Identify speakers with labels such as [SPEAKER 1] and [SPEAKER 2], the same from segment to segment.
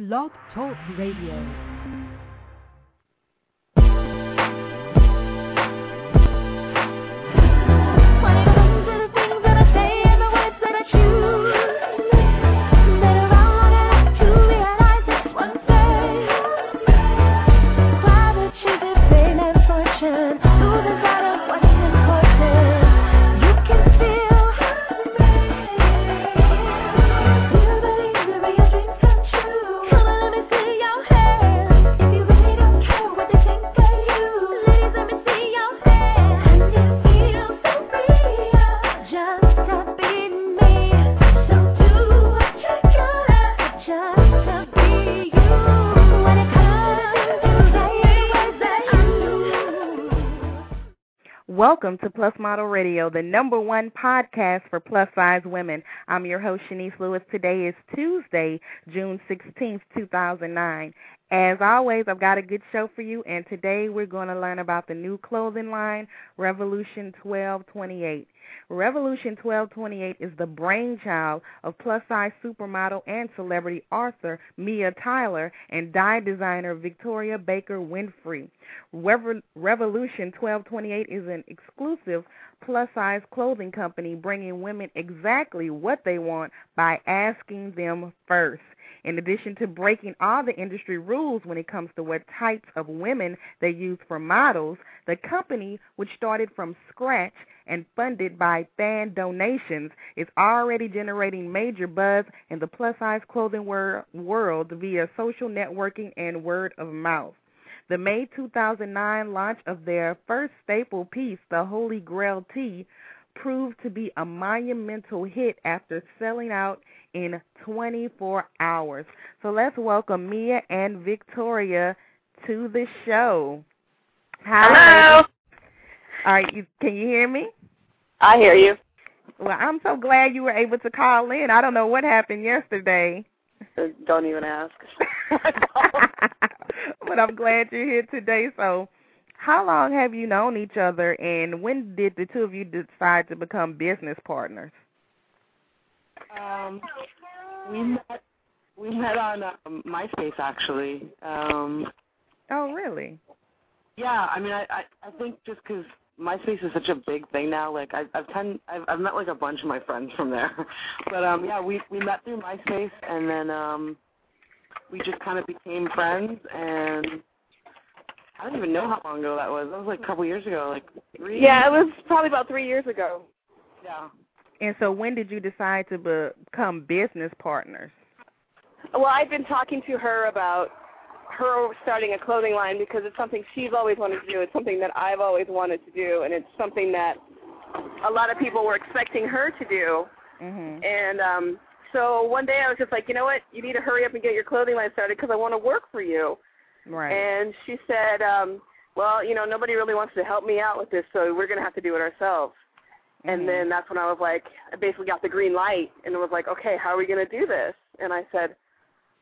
[SPEAKER 1] Blog Talk Radio.
[SPEAKER 2] Welcome to Plus Model Radio, the number one podcast for plus size women. I'm your host, Shanice Lewis. Today is Tuesday, June 16th, 2009. As always, I've got a good show for you, and today we're going to learn about the new clothing line, Revolution 1228. Revolution 1228 is the brainchild of plus size supermodel and celebrity author Mia Tyler and dye designer Victoria Baker Winfrey. Revolution 1228 is an exclusive plus size clothing company bringing women exactly what they want by asking them first. In addition to breaking all the industry rules when it comes to what types of women they use for models, the company, which started from scratch and funded by fan donations, is already generating major buzz in the plus size clothing wor- world via social networking and word of mouth. The May 2009 launch of their first staple piece, the Holy Grail Tee, proved to be a monumental hit after selling out in 24 hours. So let's welcome Mia and Victoria to the show.
[SPEAKER 3] Hi. Hello.
[SPEAKER 2] All right, you, can you hear me?
[SPEAKER 3] I hear you.
[SPEAKER 2] Well, I'm so glad you were able to call in. I don't know what happened yesterday.
[SPEAKER 3] Uh, don't even ask.
[SPEAKER 2] but I'm glad you're here today. So, how long have you known each other, and when did the two of you decide to become business partners?
[SPEAKER 3] Um, we met we met on um, MySpace actually. Um,
[SPEAKER 2] oh, really?
[SPEAKER 3] Yeah, I mean, I I, I think just because MySpace is such a big thing now. Like I, I've ten, I've, I've met like a bunch of my friends from there. but um, yeah, we we met through MySpace, and then um, we just kind of became friends. And I don't even know how long ago that was. That was like a couple years ago, like three.
[SPEAKER 4] Yeah, it was probably about three years ago.
[SPEAKER 3] Yeah.
[SPEAKER 2] And so, when did you decide to become business partners?
[SPEAKER 4] Well, I've been talking to her about her starting a clothing line because it's something she's always wanted to do. It's something that I've always wanted to do, and it's something that a lot of people were expecting her to do.
[SPEAKER 2] Mm-hmm.
[SPEAKER 4] And um, so one day I was just like, you know what? You need to hurry up and get your clothing line started because I want to work for you.
[SPEAKER 2] Right.
[SPEAKER 4] And she said, um, well, you know, nobody really wants to help me out with this, so we're going to have to do it ourselves.
[SPEAKER 2] Mm-hmm.
[SPEAKER 4] And then that's when I was like, I basically got the green light and it was like, okay, how are we going to do this? And I said,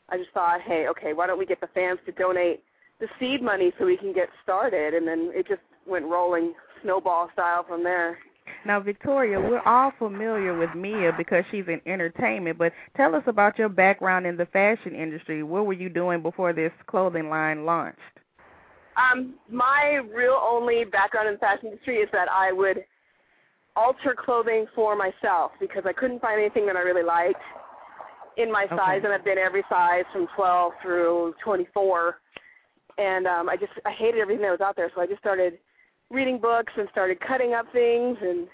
[SPEAKER 4] I just thought, hey, okay, why don't we get the fans to donate the seed money so we can get started? And then it just went rolling snowball style from there.
[SPEAKER 2] Now, Victoria, we're all familiar with Mia because she's in entertainment, but tell us about your background in the fashion industry. What were you doing before this clothing line launched?
[SPEAKER 4] Um, my real only background in the fashion industry is that I would alter clothing for myself because I couldn't find anything that I really liked in my
[SPEAKER 2] Okay.
[SPEAKER 4] size, and I've been every size from 12 through 24. And um, I just I hated everything that was out there, so I just started reading books and started cutting up things and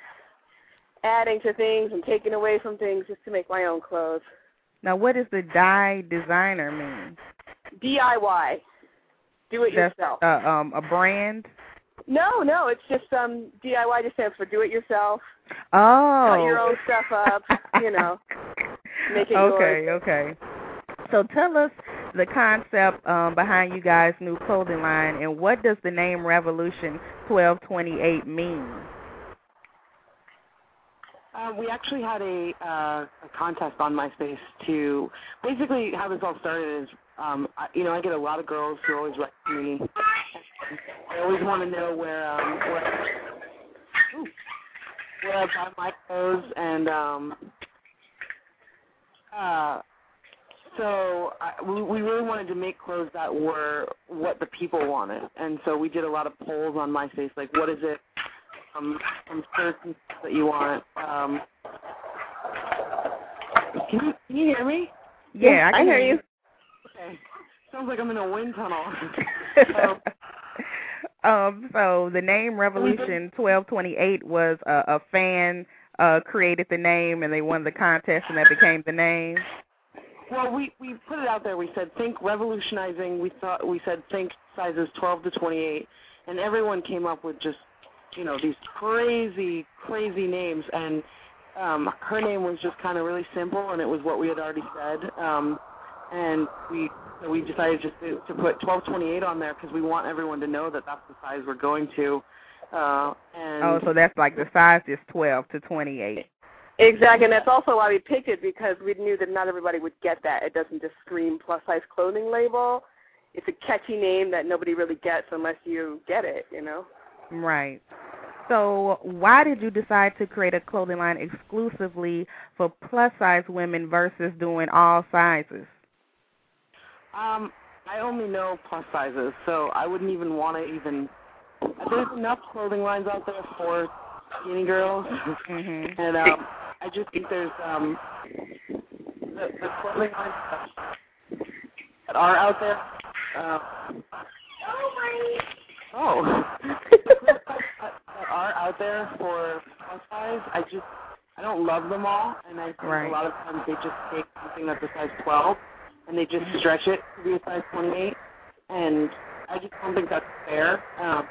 [SPEAKER 4] adding to things and taking away from things just to make my own clothes.
[SPEAKER 2] Now, what does the dye designer mean?
[SPEAKER 4] DIY, do it
[SPEAKER 2] That's
[SPEAKER 4] yourself.
[SPEAKER 2] uh, um, a brand.
[SPEAKER 4] No, no, it's just um DIY just stands for do it yourself.
[SPEAKER 2] Oh.
[SPEAKER 4] Cut your own stuff up, you know. Make it
[SPEAKER 2] okay,
[SPEAKER 4] yours.
[SPEAKER 2] okay. So tell us the concept um, behind you guys' new clothing line, and what does the name Revolution 1228 mean?
[SPEAKER 3] Uh, we actually had a, uh, a contest on MySpace to basically how this all started is, um, I, you know, I get a lot of girls who always write to me. I always want to know where um, where, ooh, where I buy my clothes and um, uh, so I, we, we really wanted to make clothes that were what the people wanted, and so we did a lot of polls on MySpace, like what is it um, from shirts and that you want. Um, can you can you hear me?
[SPEAKER 2] Yeah, I,
[SPEAKER 4] I hear you.
[SPEAKER 3] Okay. Sounds like I'm in a wind tunnel.
[SPEAKER 2] um, so the name Revolution twelve twenty eight was a, a fan uh created the name and they won the contest and that became the name.
[SPEAKER 3] Well, we we put it out there. We said think revolutionizing. We thought we said think sizes 12 to 28, and everyone came up with just you know these crazy crazy names. And um, her name was just kind of really simple, and it was what we had already said. Um, and we so we decided just to, to put 1228 on there because we want everyone to know that that's the size we're going to. Uh, and
[SPEAKER 2] Oh, so that's like the size is twelve to twenty eight.
[SPEAKER 4] Exactly, and that's also why we picked it because we knew that not everybody would get that. It doesn't just scream plus size clothing label. It's a catchy name that nobody really gets unless you get it, you know.
[SPEAKER 2] Right. So why did you decide to create a clothing line exclusively for plus size women versus doing all sizes?
[SPEAKER 3] Um, I only know plus sizes, so I wouldn't even want to even. There's enough clothing lines out there for skinny girls,
[SPEAKER 2] Mhm.
[SPEAKER 3] and um, I just think there's um, the, the clothing lines that, that are out there. Uh, oh, the clothing lines that, that are out there for plus size. I just I don't love them all, and I think
[SPEAKER 2] Right.
[SPEAKER 3] a lot of times they just take something that's a size 12 and they just stretch it to be a size 28, and I just don't think that's fair. Um,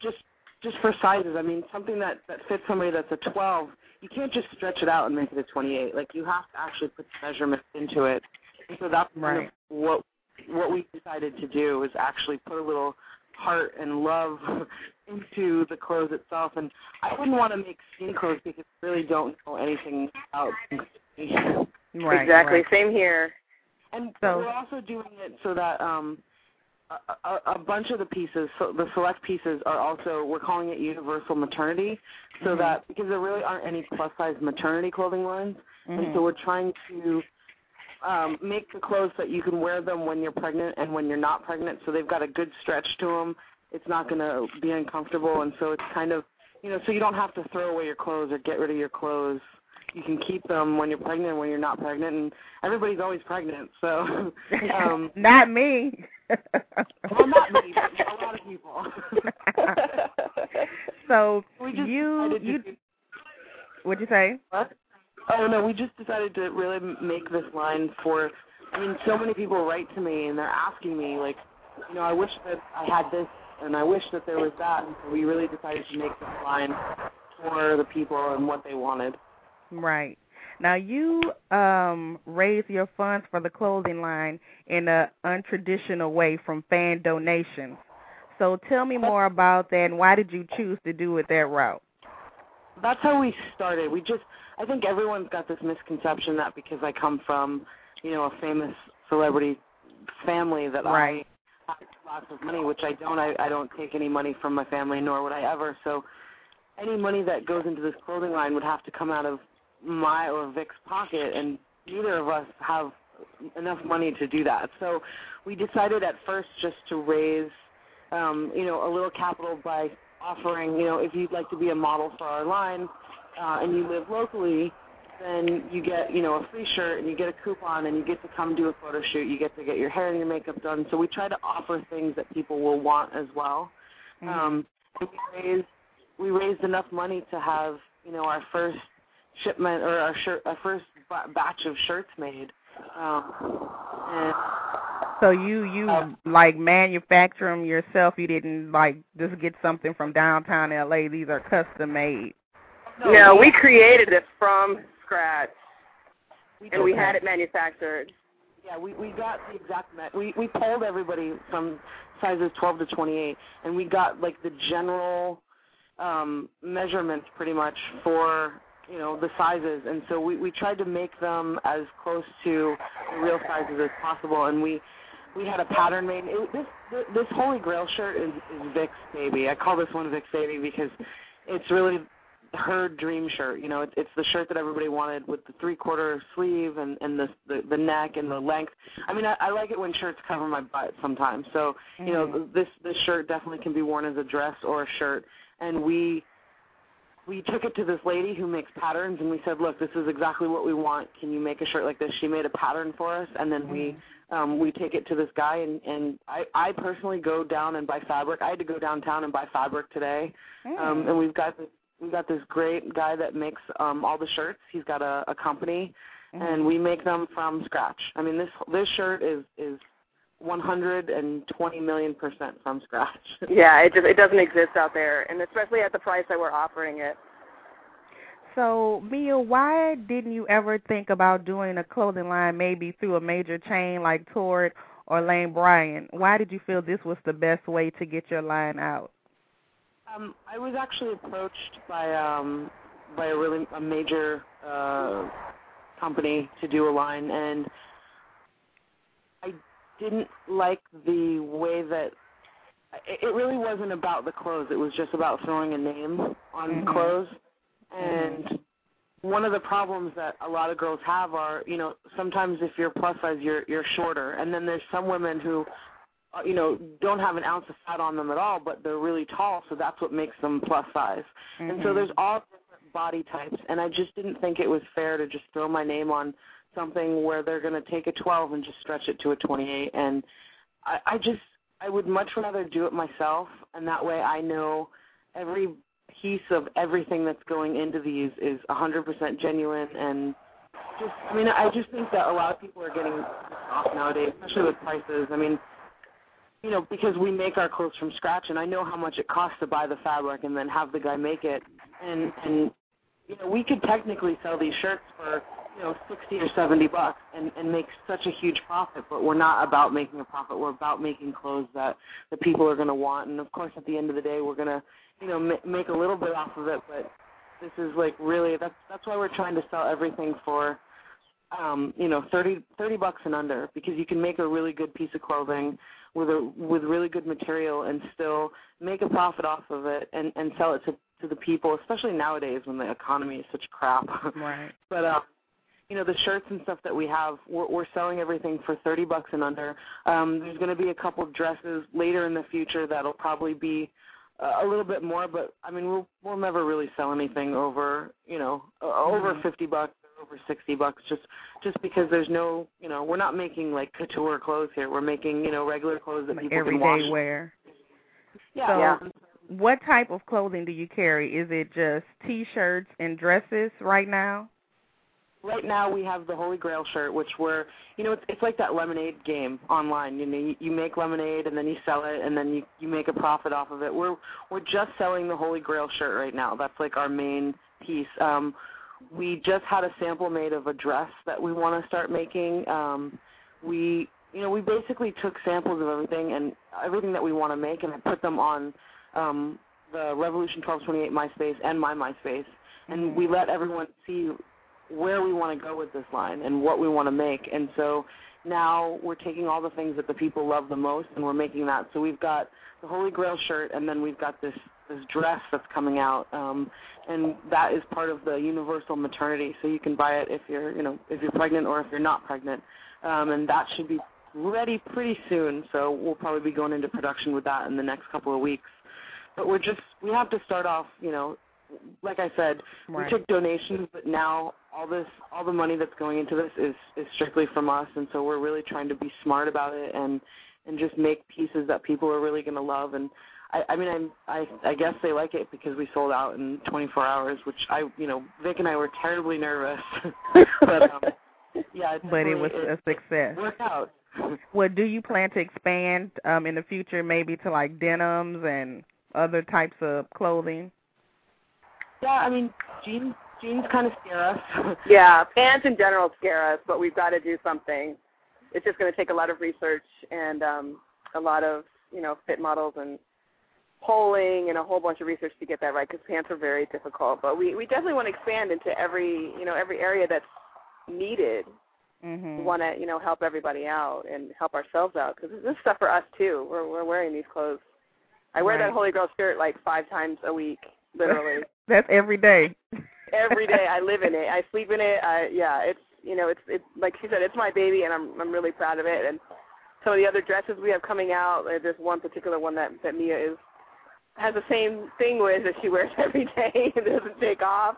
[SPEAKER 3] just just for sizes, I mean, something that that fits somebody that's a 12, you can't just stretch it out and make it a 28. Like you have to actually put the measurements into it, and so that's kind of what what we decided to do is actually put a little heart and love into the clothes itself. And I wouldn't want to make skinny clothes because I really don't know anything about skinny.
[SPEAKER 2] Right.
[SPEAKER 4] exactly.
[SPEAKER 2] right.
[SPEAKER 4] Same here.
[SPEAKER 3] And
[SPEAKER 2] So-
[SPEAKER 3] we're also doing it so that um, a, a, a bunch of the pieces, so the select pieces, are also we're calling it universal maternity, so
[SPEAKER 2] Mhm.
[SPEAKER 3] that because there really aren't any plus size maternity clothing lines, and
[SPEAKER 2] Mhm.
[SPEAKER 3] so we're trying to um, make the clothes that you can wear them when you're pregnant and when you're not pregnant. So they've got a good stretch to them. It's not going to be uncomfortable, and so it's kind of you know so you don't have to throw away your clothes or get rid of your clothes. You can keep them when you're pregnant and when you're not pregnant, and everybody's always pregnant. So um,
[SPEAKER 2] Not me.
[SPEAKER 3] well, not me, but a lot of people.
[SPEAKER 2] so
[SPEAKER 3] we just
[SPEAKER 2] you you
[SPEAKER 3] do-
[SPEAKER 2] what'd you say?
[SPEAKER 3] What? Oh no, we just decided to really make this line for. I mean, so many people write to me and they're asking me like, you know, I wish that I had this and I wish that there was that. And so we really decided to make this line for the people and what they wanted.
[SPEAKER 2] Right. Now you um raise your funds for the clothing line in a untraditional way from fan donations. So tell me more about that and why did you choose to do it that route?
[SPEAKER 3] That's how we started. We just, I think everyone's got this misconception that because I come from, you know, a famous celebrity family that I. Right. Lots of money, which I don't. I, I don't take any money from my family, nor would I ever. So any money that goes into this clothing line would have to come out of my or Vic's pocket, and neither of us have enough money to do that. So we decided at first just to raise, um, you know, a little capital by offering, you know, if you'd like to be a model for our line uh, and you live locally, then you get, you know, a free shirt and you get a coupon and you get to come do a photo shoot. You get to get your hair and your makeup done. So we try to offer things that people will want as well.
[SPEAKER 2] Mhm.
[SPEAKER 3] Um, we raised we raised enough money to have, you know, our first shipment or our shirt, our first ba- batch of shirts made. Um, and
[SPEAKER 2] So you you
[SPEAKER 3] Um,
[SPEAKER 2] like manufacture them yourself. You didn't like just get something from downtown LA. These are custom made.
[SPEAKER 4] No, we created it from scratch,
[SPEAKER 3] we
[SPEAKER 4] and we
[SPEAKER 2] Okay.
[SPEAKER 4] had it manufactured.
[SPEAKER 3] Yeah, we we got the exact met. We we polled everybody from sizes 12 to 28, and we got like the general um, measurements pretty much for you know the sizes, and so we we tried to make them as close to the real sizes as possible, and we we had a pattern made. It, this this Holy Grail shirt is, is Vic's baby. I call this one Vic's baby because it's really her dream shirt. You know, it's it's the shirt that everybody wanted with the three quarter sleeve and and the, the the neck and the length. I mean, I, I like it when shirts cover my butt sometimes. So you know,
[SPEAKER 2] Mhm.
[SPEAKER 3] this this shirt definitely can be worn as a dress or a shirt. And we we took it to this lady who makes patterns and we said, look, this is exactly what we want. Can you make a shirt like this? She made a pattern for us and then we um we take it to this guy and and I I personally go down and buy fabric. I had to go downtown and buy fabric today. Um and we've got this we've got this great guy that makes um all the shirts. He's got a, a company and we make them from scratch. I mean this this shirt is is 120 million percent from scratch.
[SPEAKER 4] Yeah, it just it doesn't exist out there, and especially at the price that we're offering it.
[SPEAKER 2] So, Mia, why didn't you ever think about doing a clothing line maybe through a major chain like Torrid or Lane Bryant? Why did you feel this was the best way to get your line out?
[SPEAKER 3] Um, I was actually approached by um, by a really a major uh, company to do a line, and I didn't like the way that it, it really wasn't about the clothes. It was just about throwing a name on
[SPEAKER 2] Mhm.
[SPEAKER 3] clothes, and one of the problems that a lot of girls have are, you know, sometimes if you're plus size, you're you're shorter, and then there's some women who you know, don't have an ounce of fat on them at all, but they're really tall, so that's what makes them plus size. And so
[SPEAKER 2] Mhm.
[SPEAKER 3] there's all different body types, and I just didn't think it was fair to just throw my name on something where they're going to take a 12 and just stretch it to a 28. And I, I just, I would much rather do it myself, and that way I know every piece of everything that's going into these is 100% genuine and just I mean I just think that a lot of people are getting off nowadays, especially with prices. I mean, you know, because we make our clothes from scratch, and I know how much it costs to buy the fabric and then have the guy make it, and and you know, we could technically sell these shirts for you know sixty or seventy bucks and and make such a huge profit, but we're not about making a profit. We're about making clothes that the people are going to want, and of course, at the end of the day, we're going to you know ma- make a little bit off of it, but this is like really that's that's why we're trying to sell everything for um you know thirty thirty bucks and under because you can make a really good piece of clothing with a with really good material and still make a profit off of it and and sell it to to the people especially nowadays when the economy is such crap
[SPEAKER 2] Right.
[SPEAKER 3] but uh you know the shirts and stuff that we have we're, we're selling everything for thirty bucks and under um there's going to be a couple of dresses later in the future that'll probably be uh, a little bit more but i mean we'll we'll never really sell anything over you know uh, over
[SPEAKER 2] Mhm.
[SPEAKER 3] fifty bucks or over sixty bucks just just because there's no you know we're not making like couture clothes here we're making you know regular clothes that
[SPEAKER 2] Like
[SPEAKER 3] people can wash
[SPEAKER 2] everyday wear.
[SPEAKER 3] yeah,
[SPEAKER 2] So-
[SPEAKER 3] yeah.
[SPEAKER 2] What type of clothing do you carry? Is it just T-shirts and dresses right now?
[SPEAKER 3] right now we have the Holy Grail shirt, which we're, you know, it's it's like that lemonade game online. You know, you, you make lemonade and then you sell it and then you you make a profit off of it. We're we're just selling the Holy Grail shirt right now. That's like our main piece. Um, we just had a sample made of a dress that we want to start making. Um, we you know we basically took samples of everything and everything that we want to make and I put them on um, the Revolution 1228 MySpace and my MySpace, and we let everyone see where we want to go with this line and what we want to make. And so now we're taking all the things that the people love the most and we're making that. So we've got the Holy Grail shirt and then we've got this this dress that's coming out um and that is part of the universal maternity so you can buy it if you're you know if you're pregnant or if you're not pregnant um and that should be ready pretty soon so we'll probably be going into production with that in the next couple of weeks but we're just we have to start off you know like i said
[SPEAKER 2] Right.
[SPEAKER 3] we took donations, but now all this, all the money that's going into this is is strictly from us, and so we're really trying to be smart about it and and just make pieces that people are really going to love. And I, I mean, I'm, I I guess they like it because we sold out in 24 hours, which I, you know, Vic and I were terribly nervous, but um, yeah, it
[SPEAKER 2] but it was a success.
[SPEAKER 3] worked out.
[SPEAKER 2] Well, do you plan to expand um in the future maybe to like denims and other types of clothing?
[SPEAKER 3] Yeah, I mean, jeans jeans kind of scare us.
[SPEAKER 4] Yeah, pants in general scare us, but we've got to do something. It's just going to take a lot of research and um, a lot of you know fit models and polling and a whole bunch of research to get that right because pants are very difficult. But we we definitely want to expand into every you know every area that's needed.
[SPEAKER 2] Mhm.
[SPEAKER 4] We want to you know help everybody out and help ourselves out because this is stuff for us too. We're we're wearing these clothes. I wear
[SPEAKER 2] Right.
[SPEAKER 4] that Holy Grail shirt like five times a week, literally.
[SPEAKER 2] That's every day.
[SPEAKER 4] Every day I live in it. I sleep in it. I yeah, it's you know, it's it's like she said, it's my baby and I'm I'm really proud of it and some of the other dresses we have coming out, there's one particular one that that Mia is has the same thing with that she wears every day and doesn't take off.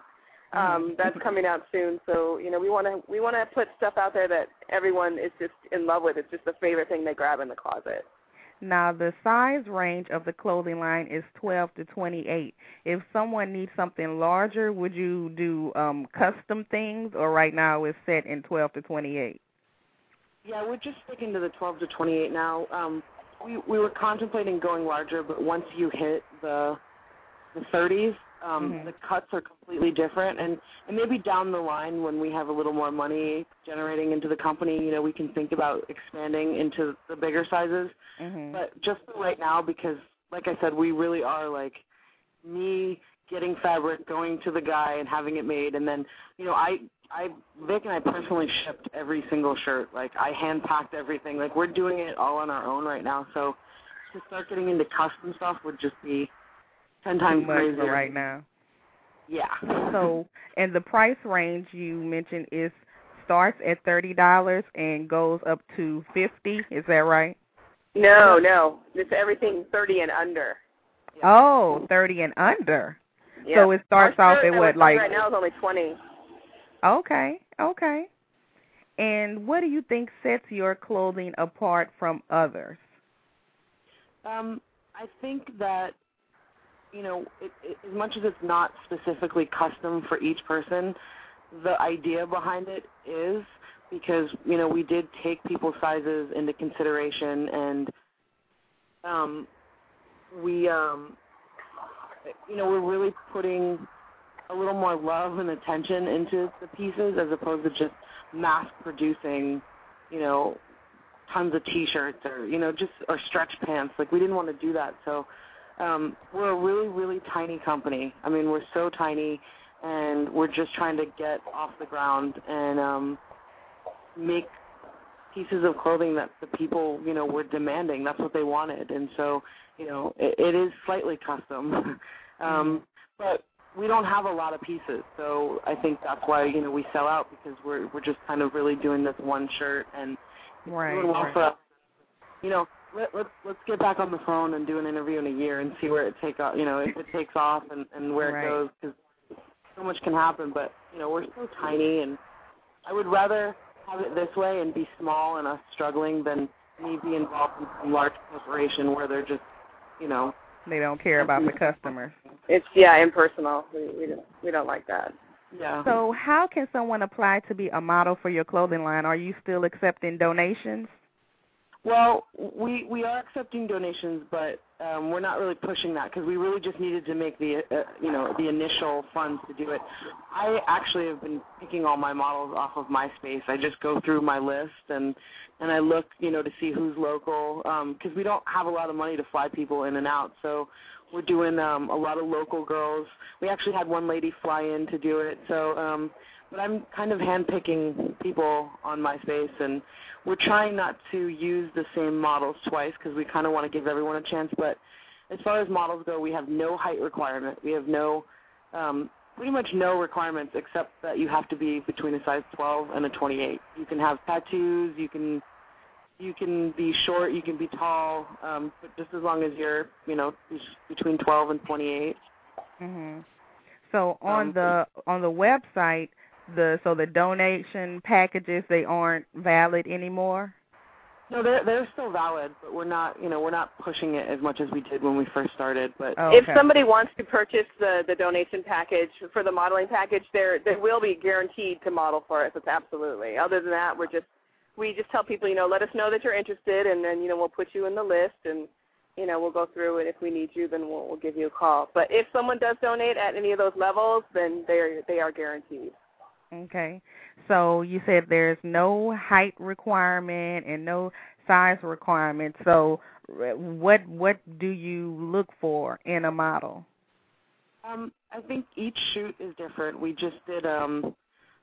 [SPEAKER 4] Um, that's coming out soon. So, you know, we wanna we wanna put stuff out there that everyone is just in love with. It's just the favorite thing they grab in the closet.
[SPEAKER 2] Now, the size range of the clothing line is 12 to 28. If someone needs something larger, would you do um, custom things, or right now it's set in 12 to 28?
[SPEAKER 3] Yeah, we're just sticking to the 12 to 28 now. Um, we we were contemplating going larger, but once you hit the the 30s, um,
[SPEAKER 2] Mhm.
[SPEAKER 3] the cuts are completely different, and and maybe down the line when we have a little more money generating into the company, you know, we can think about expanding into the bigger sizes.
[SPEAKER 2] Mm-hmm.
[SPEAKER 3] But just for right now, because like I said, we really are like me getting fabric, going to the guy and having it made, and then you know I I Vic and I personally shipped every single shirt. Like I hand packed everything. Like we're doing it all on our own right now. So to start getting into custom stuff would just be ten times
[SPEAKER 2] Too much
[SPEAKER 3] crazier.
[SPEAKER 2] for right now.
[SPEAKER 3] Yeah.
[SPEAKER 2] So, and the price range you mentioned is starts at thirty dollars and goes up to fifty. Is that right?
[SPEAKER 4] No, no. It's everything 30 and under.
[SPEAKER 2] Oh, thirty and under.
[SPEAKER 4] Yeah.
[SPEAKER 2] So it starts
[SPEAKER 4] Our
[SPEAKER 2] off at what, like-
[SPEAKER 4] right now is only 20.
[SPEAKER 2] Okay, okay. And what do you think sets your clothing apart from others?
[SPEAKER 3] Um, I think that you know, it, it, as much as it's not specifically custom for each person, the idea behind it is because you know we did take people's sizes into consideration and um, we um, you know we're really putting a little more love and attention into the pieces as opposed to just mass producing you know tons of t-shirts or you know just or stretch pants. Like we didn't want to do that. So um we're a really really tiny company i mean we're so tiny and we're just trying to get off the ground and um make pieces of clothing that the people you know were demanding that's what they wanted and so you know it, it is slightly custom um but we don't have a lot of pieces so i think that's why you know we sell out because we're we're just kind of really doing this one shirt and
[SPEAKER 2] Right.
[SPEAKER 3] doing well
[SPEAKER 2] right.
[SPEAKER 3] for us. You know, let, let's let's get back on the phone and do an interview in a year and see where it take off. You know, if it takes off and and where
[SPEAKER 2] Right.
[SPEAKER 3] it goes because so much can happen. But you know, we're so tiny, and I would rather have it this way and be small and us struggling than me be involved in some large corporation where they're just, you know,
[SPEAKER 2] They don't care about the customers.
[SPEAKER 4] It's yeah, impersonal. We we don't we don't like that.
[SPEAKER 3] yeah.
[SPEAKER 2] So, how can someone apply to be a model for your clothing line? Are you still accepting donations?
[SPEAKER 3] Well, we we are accepting donations, but um, we're not really pushing that because we really just needed to make the uh, you know the initial funds to do it. I actually have been picking all my models off of MySpace. I just go through my list and and I look you know to see who's local because we don't have a lot of money to fly people in and out. So we're doing um, a lot of local girls. We actually had one lady fly in to do it. So um, but I'm kind of handpicking people on MySpace and we're trying not to use the same models twice because we kind of want to give everyone a chance. But as far as models go, we have no height requirement. We have no, um, pretty much no requirements except that you have to be between a size 12 and a 28. You can have tattoos. You can, you can be short. You can be tall. Um, but just as long as you're, you know, between 12 and 28.
[SPEAKER 2] Mhm. So on
[SPEAKER 3] Um,
[SPEAKER 2] the on the website, the so the donation packages they aren't valid anymore.
[SPEAKER 3] No, they're they're still valid, but we're not, you know, we're not pushing it as much as we did when we first started. But
[SPEAKER 2] Oh,
[SPEAKER 4] If somebody wants to purchase the the donation package for the modeling package, they're they will be guaranteed to model for us. It's absolutely. Other than that, we're just we just tell people, you know, let us know that you're interested, and then you know we'll put you in the list, and you know we'll go through it. If we need you, then we'll we'll give you a call. But if someone does donate at any of those levels, then they are they are guaranteed.
[SPEAKER 2] Okay. So you said there's no height requirement and no size requirement. So what what do you look for in a model?
[SPEAKER 3] Um, I think each shoot is different. We just did um,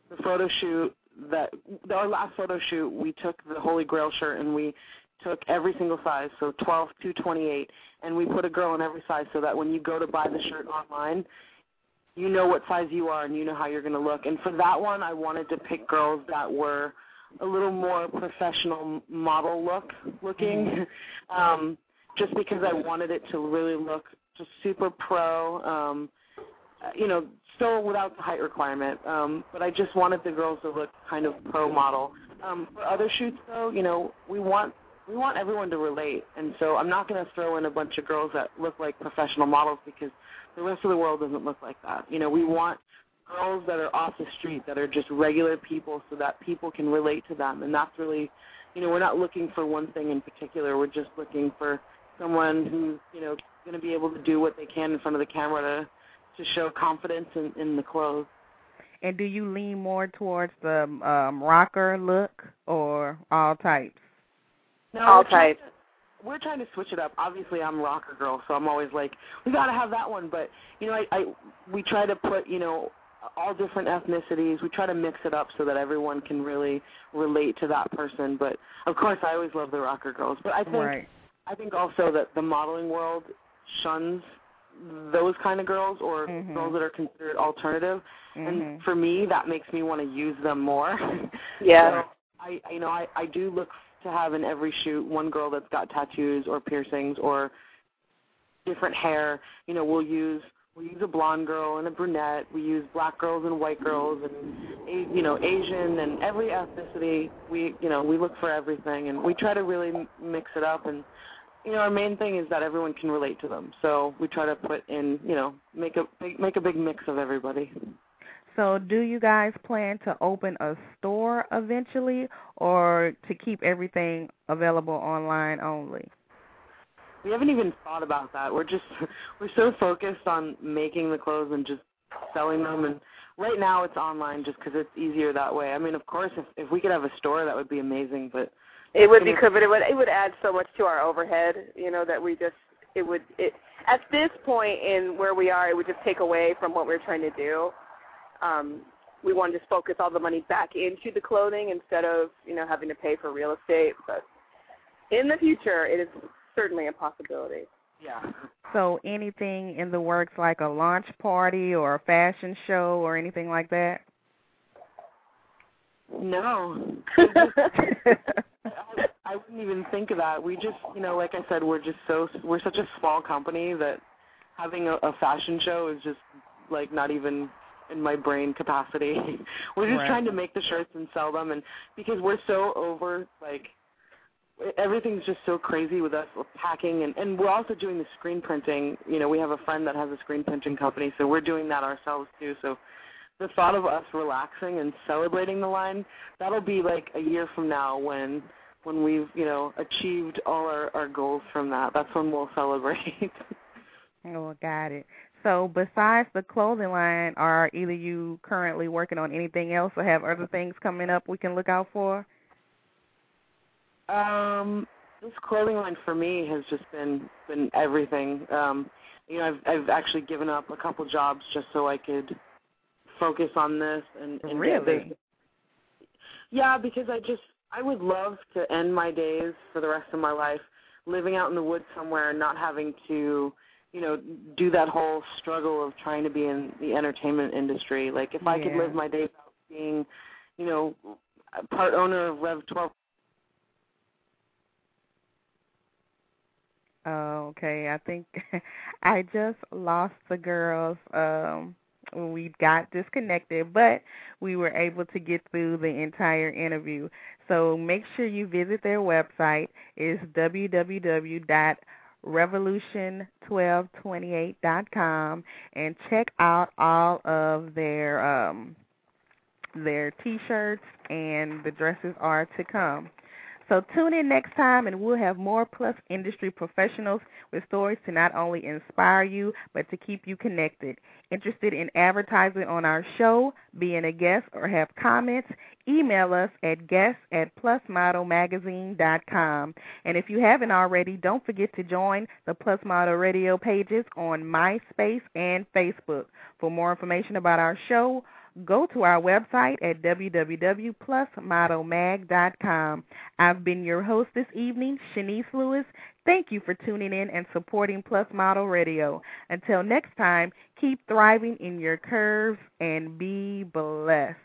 [SPEAKER 3] the photo shoot that our last photo shoot. We took the Holy Grail shirt and we took every single size, so 12 to 28, and we put a girl in every size so that when you go to buy the shirt online, you know what size you are and you know how you're going to look. And for that one, I wanted to pick girls that were a little more professional model look looking, um, just because I wanted it to really look just super pro. Um, you know, still without the height requirement, um, but I just wanted the girls to look kind of pro model. Um, for other shoots, though, you know, we want we want everyone to relate, and so I'm not going to throw in a bunch of girls that look like professional models because the rest of the world doesn't look like that. You know, we want girls that are off the street that are just regular people so that people can relate to them, and that's really, you know, we're not looking for one thing in particular. We're just looking for someone who's, you know, going to be able to do what they can in front of the camera to to show confidence in, in the clothes.
[SPEAKER 2] And do you lean more towards the um, rocker look or all types?
[SPEAKER 3] No,
[SPEAKER 4] All
[SPEAKER 3] we're trying
[SPEAKER 4] types.
[SPEAKER 3] to- We're trying to switch it up. Obviously, I'm rocker girl, so I'm always like, we got to have that one. But you know, I, I we try to put you know all different ethnicities. We try to mix it up so that everyone can really relate to that person. But of course, I always love the rocker girls. But I think
[SPEAKER 2] Right.
[SPEAKER 3] I think also that the modeling world shuns those kind of girls or
[SPEAKER 2] Mhm.
[SPEAKER 3] girls that are considered alternative.
[SPEAKER 2] Mhm.
[SPEAKER 3] And for me, that makes me want to use them more.
[SPEAKER 4] Yeah.
[SPEAKER 3] So I, I- you know, I, I do look to have in every shoot one girl that's got tattoos or piercings or different hair. You know, we'll use we use a blonde girl and a brunette. We use black girls and white girls and you know Asian and every ethnicity. We you know we look for everything and we try to really mix it up and you know our main thing is that everyone can relate to them. So we try to put in you know make a make a big mix of everybody.
[SPEAKER 2] So, do you guys plan to open a store eventually, or to keep everything available online only?
[SPEAKER 3] We haven't even thought about that. We're just we're so focused on making the clothes and just selling them. And right now it's online just because it's easier that way. I mean, of course, if if we could have a store, that would be amazing. But
[SPEAKER 4] It would be good, but it would it would add so much to our overhead, you know, that we just it would it at this point in where we are, it would just take away from what we're trying to do. Um, we want to just focus all the money back into the clothing instead of you know having to pay for real estate. But in the future, it is certainly a possibility.
[SPEAKER 3] yeah,
[SPEAKER 2] So, anything in the works like a launch party or a fashion show or anything like that?
[SPEAKER 3] no. I, I wouldn't even think of that. We just, you know, like I said, we're just so we're such a small company that having a, a fashion show is just like not even in my brain capacity. we're just
[SPEAKER 2] Right.
[SPEAKER 3] trying to make the shirts and sell them, and because we're so over, like everything's just so crazy with us packing, and and we're also doing the screen printing. You know, we have a friend that has a screen printing company, so we're doing that ourselves too. So the thought of us relaxing and celebrating the line, that'll be like a year from now when when we've, you know, achieved all our, our goals from that. That's when we'll celebrate.
[SPEAKER 2] Oh, got it. So, besides the clothing line, are either you currently working on anything else or have other things coming up we can look out for?
[SPEAKER 3] Um, this clothing line for me has just been been everything. Um, you know, I've I've actually given up a couple jobs just so I could focus on this and, and
[SPEAKER 2] Really?
[SPEAKER 3] Yeah, because I just I would love to end my days for the rest of my life living out in the woods somewhere and not having to, you know, do that whole struggle of trying to be in the entertainment industry. Like if I could live my days out being, you know, part owner of Rev 12
[SPEAKER 2] Oh, okay. I think I just lost the girls um when we got disconnected, but we were able to get through the entire interview. So make sure you visit their website. It's www.revolution1228.com and check out all of their um their t-shirts and the dresses are to come. So tune in next time and we'll have more plus industry professionals with stories to not only inspire you but to keep you connected. Interested in advertising on our show, being a guest, or have comments? Email us at guests at plusmodelmagazine.com. And if you haven't already, don't forget to join the Plus Model Radio pages on MySpace and Facebook. For more information about our show, go to our website at www.plusmodelmag.com. I've been your host this evening, Shanice Lewis. Thank you for tuning in and supporting Plus Model Radio. Until next time, keep thriving in your curves and be blessed.